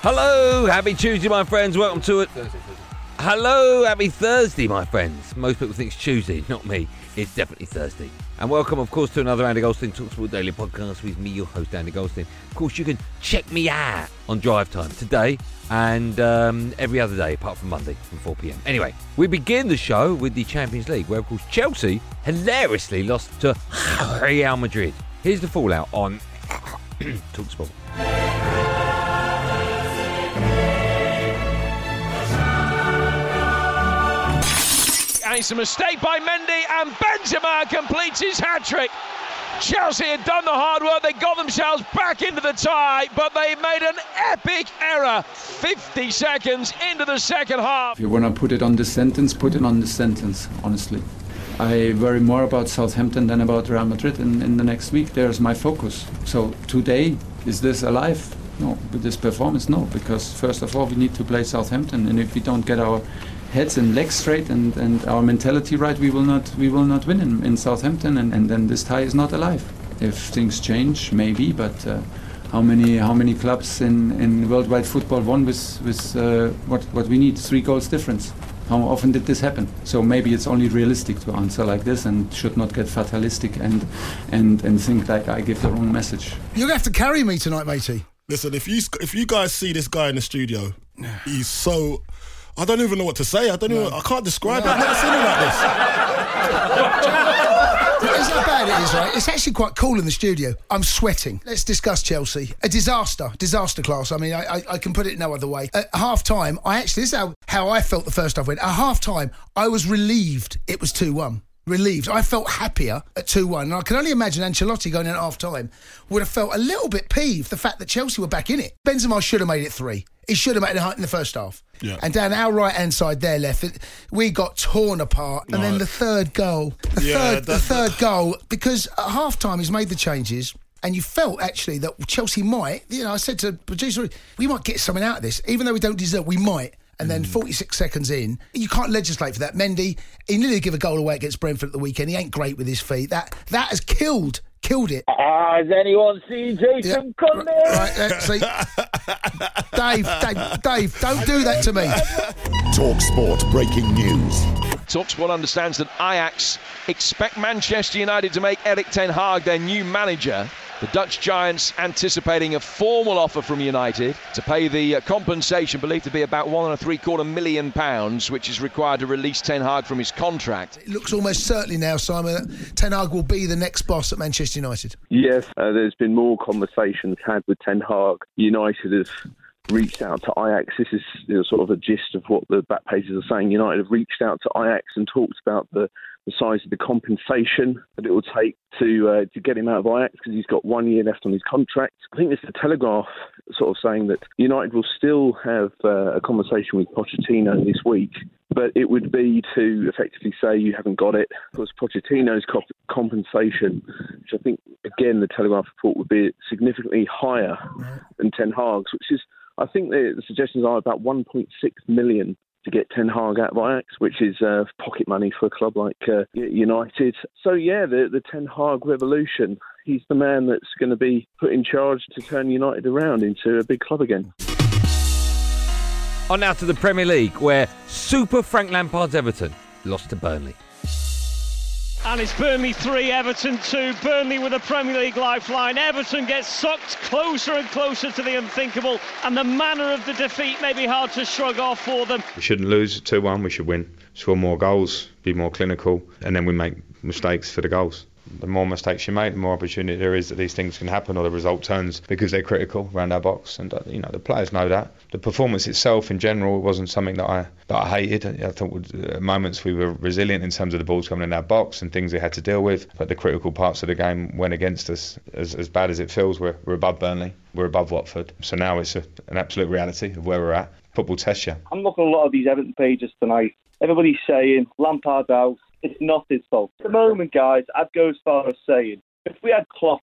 Hello, happy Tuesday, my friends. Welcome to it. Hello, happy Thursday, my friends. Most people think it's Tuesday, not me. It's definitely Thursday. And welcome, of course, to another Andy Goldstein Talksport Daily podcast with me, your host, Andy Goldstein. Of course, you can check me out on Drive Time today and um, every other day, apart from Monday from 4 pm. Anyway, we begin the show with the Champions League, where, of course, Chelsea hilariously lost to Real Madrid. Here's the fallout on Talksport. It's a mistake by Mendy, and Benzema completes his hat trick. Chelsea had done the hard work, they got themselves back into the tie, but they made an epic error 50 seconds into the second half. If you want to put it on the sentence, put it on the sentence, honestly. I worry more about Southampton than about Real Madrid in, in the next week. There's my focus. So today, is this alive? No. With this performance, no. Because first of all, we need to play Southampton, and if we don't get our heads and legs straight and, and our mentality right, we will not we will not win in, in Southampton, and, and then this tie is not alive. If things change, maybe, but. Uh, how many how many clubs in, in worldwide football won with with uh, what what we need three goals difference? How often did this happen? So maybe it's only realistic to answer like this and should not get fatalistic and and and think like I give the wrong message. You're gonna have to carry me tonight, matey. Listen, if you if you guys see this guy in the studio, he's so. I don't even know what to say. I don't even. I can't describe it. I've never seen him like this. It's how bad it is, right? It's actually quite cool in the studio. I'm sweating. Let's discuss Chelsea. A disaster, disaster class. I mean, I, I, I can put it no other way. At half time, I actually, this is how, how I felt the first half went. At half time, I was relieved it was 2 1. Relieved. I felt happier at 2 1. And I can only imagine Ancelotti going in at half time would have felt a little bit peeved the fact that Chelsea were back in it. Benzema should have made it three. He should have made it in the first half. Yeah. And down our right hand side, their left, it, we got torn apart. And then the third goal, the Yeah, third, the that- third goal, because at half time he's made the changes. And you felt actually that Chelsea might, you know, I said to the producer, we might get something out of this, even though we don't deserve, we might. And Mm. then 46 seconds in, you can't legislate for that. Mendy, he nearly give a goal away against Brentford at the weekend. He ain't great with his feet. That that has killed killed it. Has anyone seen Jason coming? Right, uh, see, Dave, Dave, Dave, don't do that to me. TalkSport breaking news. Talksport understands that Ajax expect Manchester United to make Erik Ten Hag their new manager. The Dutch Giants anticipating a formal offer from United to pay the uh, compensation believed to be about one and a three quarter million pounds, which is required to release Ten Hag from his contract. It looks almost certainly now, Simon, that Ten Hag will be the next boss at Manchester United. Yes, uh, there's been more conversations had with Ten Hag. United have reached out to Ajax. This is you know, sort of a gist of what the back pages are saying. United have reached out to Ajax and talked about the, the size of the compensation that it will take to uh, to get him out of Ajax because he's got one year left on his contract. I think this is the Telegraph sort of saying that United will still have uh, a conversation with Pochettino this week, but it would be to effectively say you haven't got it because Pochettino's comp- compensation, which I think again the Telegraph report would be significantly higher than Ten Hag's, which is I think the, the suggestions are about 1.6 million to get Ten Hag out of Ajax, which is uh, pocket money for a club like uh, United. So yeah, the the Ten Hag revolution. He's the man that's going to be put in charge to turn United around into a big club again. On now to the Premier League, where Super Frank Lampard's Everton lost to Burnley. And it's Burnley 3, Everton 2. Burnley with a Premier League lifeline. Everton gets sucked closer and closer to the unthinkable, and the manner of the defeat may be hard to shrug off for them. We shouldn't lose 2 1, we should win. Score more goals, be more clinical, and then we make mistakes for the goals the more mistakes you make, the more opportunity there is that these things can happen or the result turns because they're critical around our box. And uh, you know the players know that. The performance itself, in general, wasn't something that I that I hated. I thought at uh, moments we were resilient in terms of the balls coming in our box and things we had to deal with. But the critical parts of the game went against us. As, as bad as it feels, we're, we're above Burnley, we're above Watford. So now it's a, an absolute reality of where we're at. Football tests you. I'm looking at a lot of these Everton pages tonight. Everybody's saying Lampard out, it's not his fault. At the moment, guys, I'd go as far as saying if we had Klopp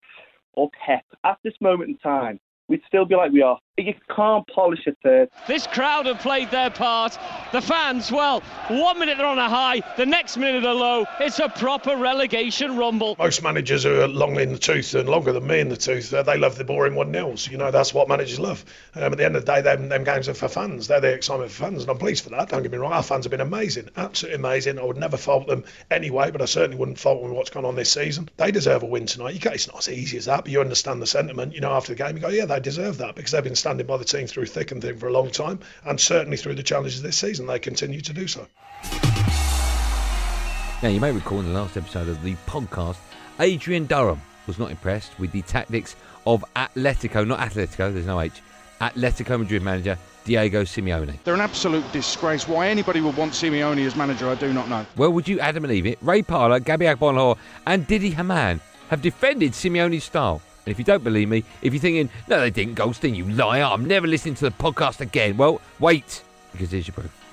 or Pep at this moment in time, we'd still be like we are. You can't polish a third. This crowd have played their part. The fans, well, one minute they're on a high, the next minute they're low. It's a proper relegation rumble. Most managers who are long in the tooth and longer than me in the tooth, uh, they love the boring one nils. You know, that's what managers love. Um, at the end of the day, them, them games are for fans. They're the excitement for fans, and I'm pleased for that. Don't get me wrong, our fans have been amazing, absolutely amazing. I would never fault them anyway, but I certainly wouldn't fault them with what's gone on this season. They deserve a win tonight. You get, it's not as easy as that, but you understand the sentiment. You know, after the game, you go, yeah, they deserve that because they've been standing by the team through thick and thin for a long time, and certainly through the challenges this season, they continue to do so. Now, you may recall in the last episode of the podcast, Adrian Durham was not impressed with the tactics of Atletico, not Atletico, there's no H, Atletico Madrid manager Diego Simeone. They're an absolute disgrace. Why anybody would want Simeone as manager, I do not know. Well, would you Adam and Eve it? Ray Parlour, Gabby Agbonlahor, and Didi Hamann have defended Simeone's style. And if you don't believe me, if you're thinking, no, they didn't, Goldstein, you liar, I'm never listening to the podcast again, well, wait, because here's your proof.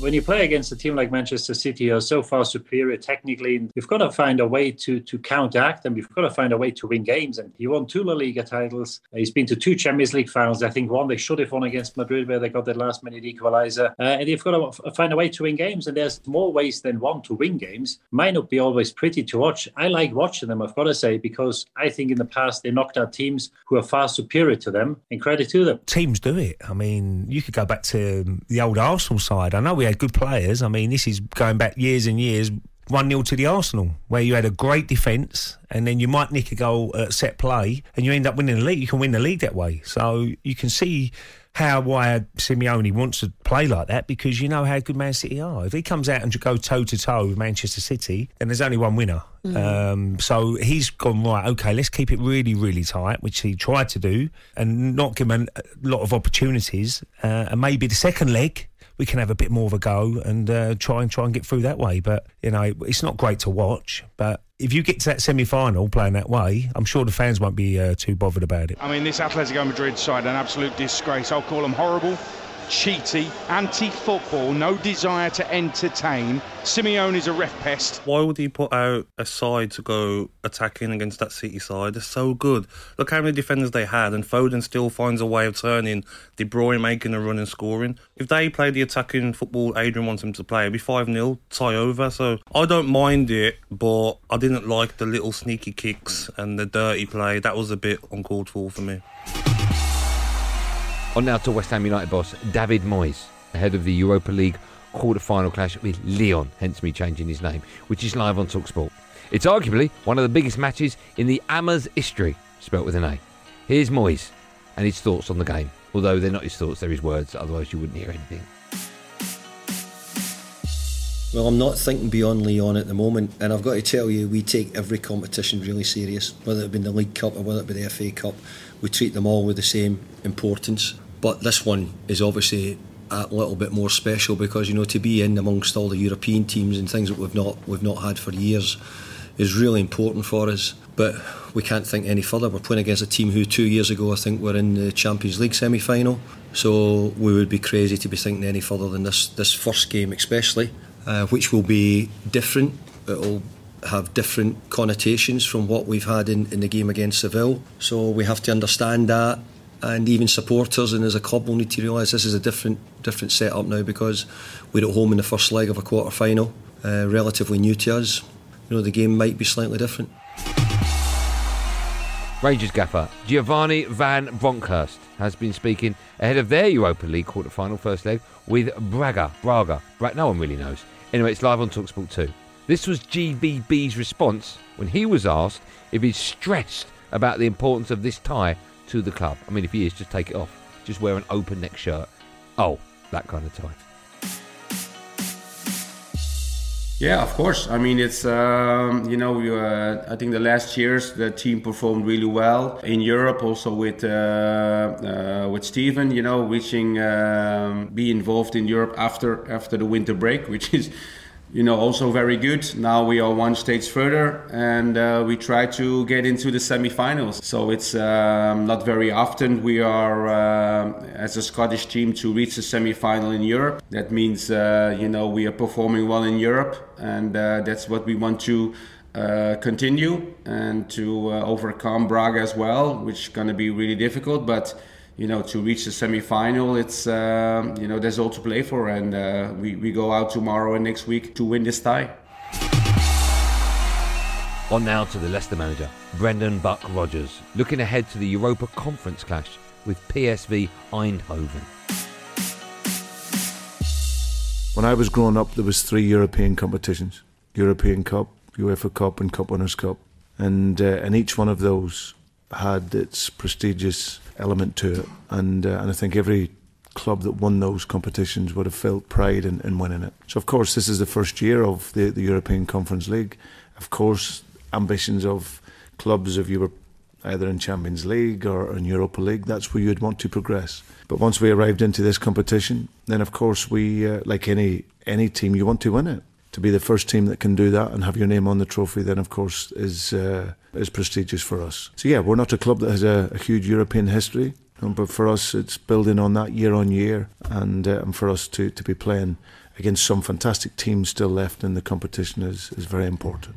When you play against a team like Manchester City, who are so far superior technically, you've got to find a way to to counteract them. You've got to find a way to win games. And he won two La Liga titles. He's been to two Champions League finals. I think one they should have won against Madrid, where they got that last minute equaliser. Uh, and you've got to find a way to win games. And there's more ways than one to win games. Might not be always pretty to watch. I like watching them, I've got to say, because I think in the past they knocked out teams who are far superior to them. And credit to them. Teams do it. I mean, you could go back to the old Arsenal side. I know we had good players. I mean, this is going back years and years. 1 0 to the Arsenal, where you had a great defence and then you might nick a goal at set play and you end up winning the league. You can win the league that way. So you can see how why Simeone wants to play like that because you know how good Man City are. If he comes out and you go toe to toe with Manchester City, then there's only one winner. Mm. Um, so he's gone right. Okay, let's keep it really, really tight, which he tried to do, and not give him a lot of opportunities. Uh, and maybe the second leg we can have a bit more of a go and uh, try and try and get through that way. But you know, it's not great to watch. But if you get to that semi-final playing that way, I'm sure the fans won't be uh, too bothered about it. I mean, this Atletico Madrid side, an absolute disgrace. I'll call them horrible cheaty, anti-football, no desire to entertain. Simeone is a ref pest. Why would he put out a side to go attacking against that City side? They're so good. Look how many defenders they had, and Foden still finds a way of turning. De Bruyne making a run and scoring. If they play the attacking football Adrian wants them to play, it'd be 5 0, tie over. So I don't mind it, but I didn't like the little sneaky kicks and the dirty play. That was a bit uncalled for for me. On now to West Ham United boss David Moyes, ahead of the Europa League quarter-final clash with Lyon, hence me changing his name, which is live on Talksport. It's arguably one of the biggest matches in the Amas history, spelt with an A. Here's Moyes and his thoughts on the game, although they're not his thoughts, they're his words, otherwise you wouldn't hear anything. Well, I'm not thinking beyond Lyon at the moment, and I've got to tell you, we take every competition really serious, whether it be the League Cup or whether it be the FA Cup we treat them all with the same importance. But this one is obviously a little bit more special because you know to be in amongst all the European teams and things that we've not we've not had for years is really important for us. But we can't think any further. We're playing against a team who two years ago I think were in the Champions League semi final. So we would be crazy to be thinking any further than this this first game especially, uh, which will be different. It'll have different connotations from what we've had in, in the game against Seville. So we have to understand that, and even supporters and as a club will need to realise this is a different different setup now because we're at home in the first leg of a quarter final, uh, relatively new to us. You know the game might be slightly different. Rangers gaffer Giovanni Van Bronckhorst has been speaking ahead of their Europa League quarter-final first leg with Braga. Braga. Bra- no one really knows. Anyway, it's live on Talksport 2. This was GBB's response when he was asked if he's stressed about the importance of this tie to the club. I mean, if he is, just take it off. Just wear an open neck shirt. Oh, that kind of tie. Yeah, of course. I mean, it's um, you know, uh, I think the last years the team performed really well in Europe, also with uh, uh, with Steven. You know, reaching um, be involved in Europe after after the winter break, which is you know, also very good. Now we are one stage further, and uh, we try to get into the semi-finals. So it's um, not very often we are, uh, as a Scottish team, to reach the semi-final in Europe. That means, uh, you know, we are performing well in Europe, and uh, that's what we want to. Uh, continue and to uh, overcome Braga as well, which is going to be really difficult. But you know, to reach the semi-final, it's uh, you know there's all to play for, and uh, we we go out tomorrow and next week to win this tie. On now to the Leicester manager, Brendan Buck Rogers, looking ahead to the Europa Conference clash with PSV Eindhoven. When I was growing up, there was three European competitions: European Cup, UEFA Cup, and Cup Winners' Cup, and uh, and each one of those had its prestigious element to it, and uh, and I think every club that won those competitions would have felt pride in, in winning it. So of course, this is the first year of the, the European Conference League. Of course, ambitions of clubs if you were either in Champions League or in Europa League, that's where you'd want to progress. But once we arrived into this competition, then of course we, uh, like any any team, you want to win it. To be the first team that can do that and have your name on the trophy, then of course is uh, is prestigious for us. So yeah, we're not a club that has a, a huge European history, but for us it's building on that year on year, and, uh, and for us to, to be playing against some fantastic teams still left in the competition is, is very important.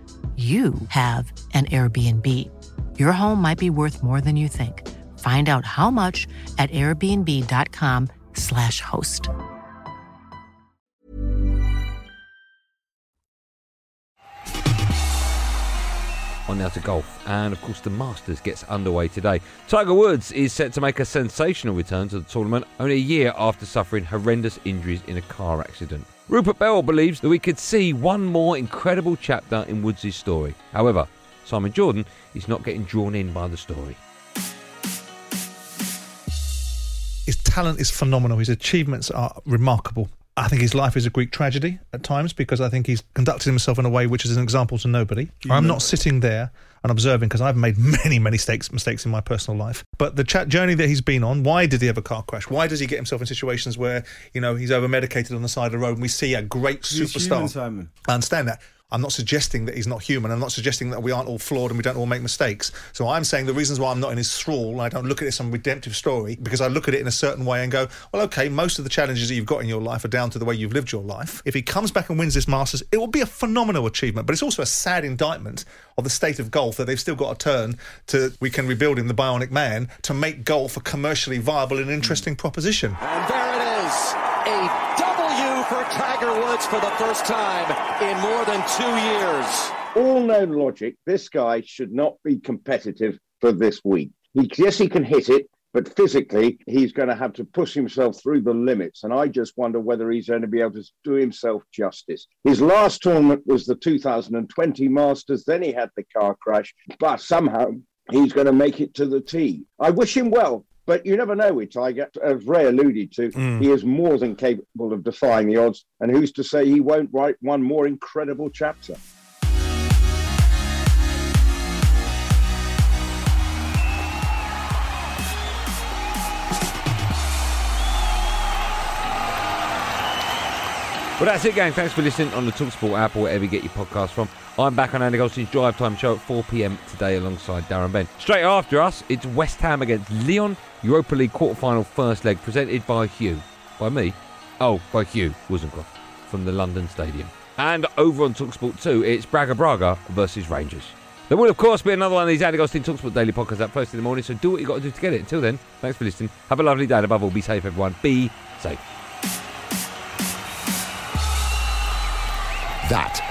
you have an Airbnb. Your home might be worth more than you think. Find out how much at airbnb.com/slash host. On now to golf, and of course the Masters gets underway today. Tiger Woods is set to make a sensational return to the tournament only a year after suffering horrendous injuries in a car accident. Rupert Bell believes that we could see one more incredible chapter in Woods' story. However, Simon Jordan is not getting drawn in by the story. His talent is phenomenal. His achievements are remarkable. I think his life is a Greek tragedy at times because I think he's conducted himself in a way which is an example to nobody. You I'm know- not sitting there and observing because I've made many, many mistakes, mistakes in my personal life. But the chat journey that he's been on, why did he have a car crash? Why does he get himself in situations where you know he's over medicated on the side of the road and we see a great He's superstar? human. I understand that. I'm not suggesting that he's not human. I'm not suggesting that we aren't all flawed and we don't all make mistakes. So I'm saying the reasons why I'm not in his thrall, I don't look at it as some redemptive story, because I look at it in a certain way and go, well, okay, most of the challenges that you've got in your life are down to the way you've lived your life. If he comes back and wins this Masters, it will be a phenomenal achievement, but it's also a sad indictment of the state of golf that they've still got to turn to, we can rebuild him, the bionic man, to make golf a commercially viable and interesting proposition. And there. A for Tiger Woods for the first time in more than two years. all known logic, this guy should not be competitive for this week. He, yes, he can hit it, but physically, he's going to have to push himself through the limits. And I just wonder whether he's going to be able to do himself justice. His last tournament was the 2020 Masters. Then he had the car crash, but somehow he's going to make it to the tee. I wish him well. But you never know with Tiger. As Ray alluded to, Mm. he is more than capable of defying the odds. And who's to say he won't write one more incredible chapter? Well, that's it, gang. Thanks for listening on the Talksport app or wherever you get your podcast from. I'm back on Andy Goldstein's Drive Time show at 4 pm today alongside Darren Bent. Straight after us, it's West Ham against Lyon, Europa League quarter-final first leg, presented by Hugh. By me? Oh, by Hugh Wozencroft from the London Stadium. And over on Talksport 2, it's Braga Braga versus Rangers. There will, of course, be another one of these Andy Goldstein Talksport daily podcasts up first in the morning, so do what you've got to do to get it. Until then, thanks for listening. Have a lovely day, and above all, be safe, everyone. Be safe. That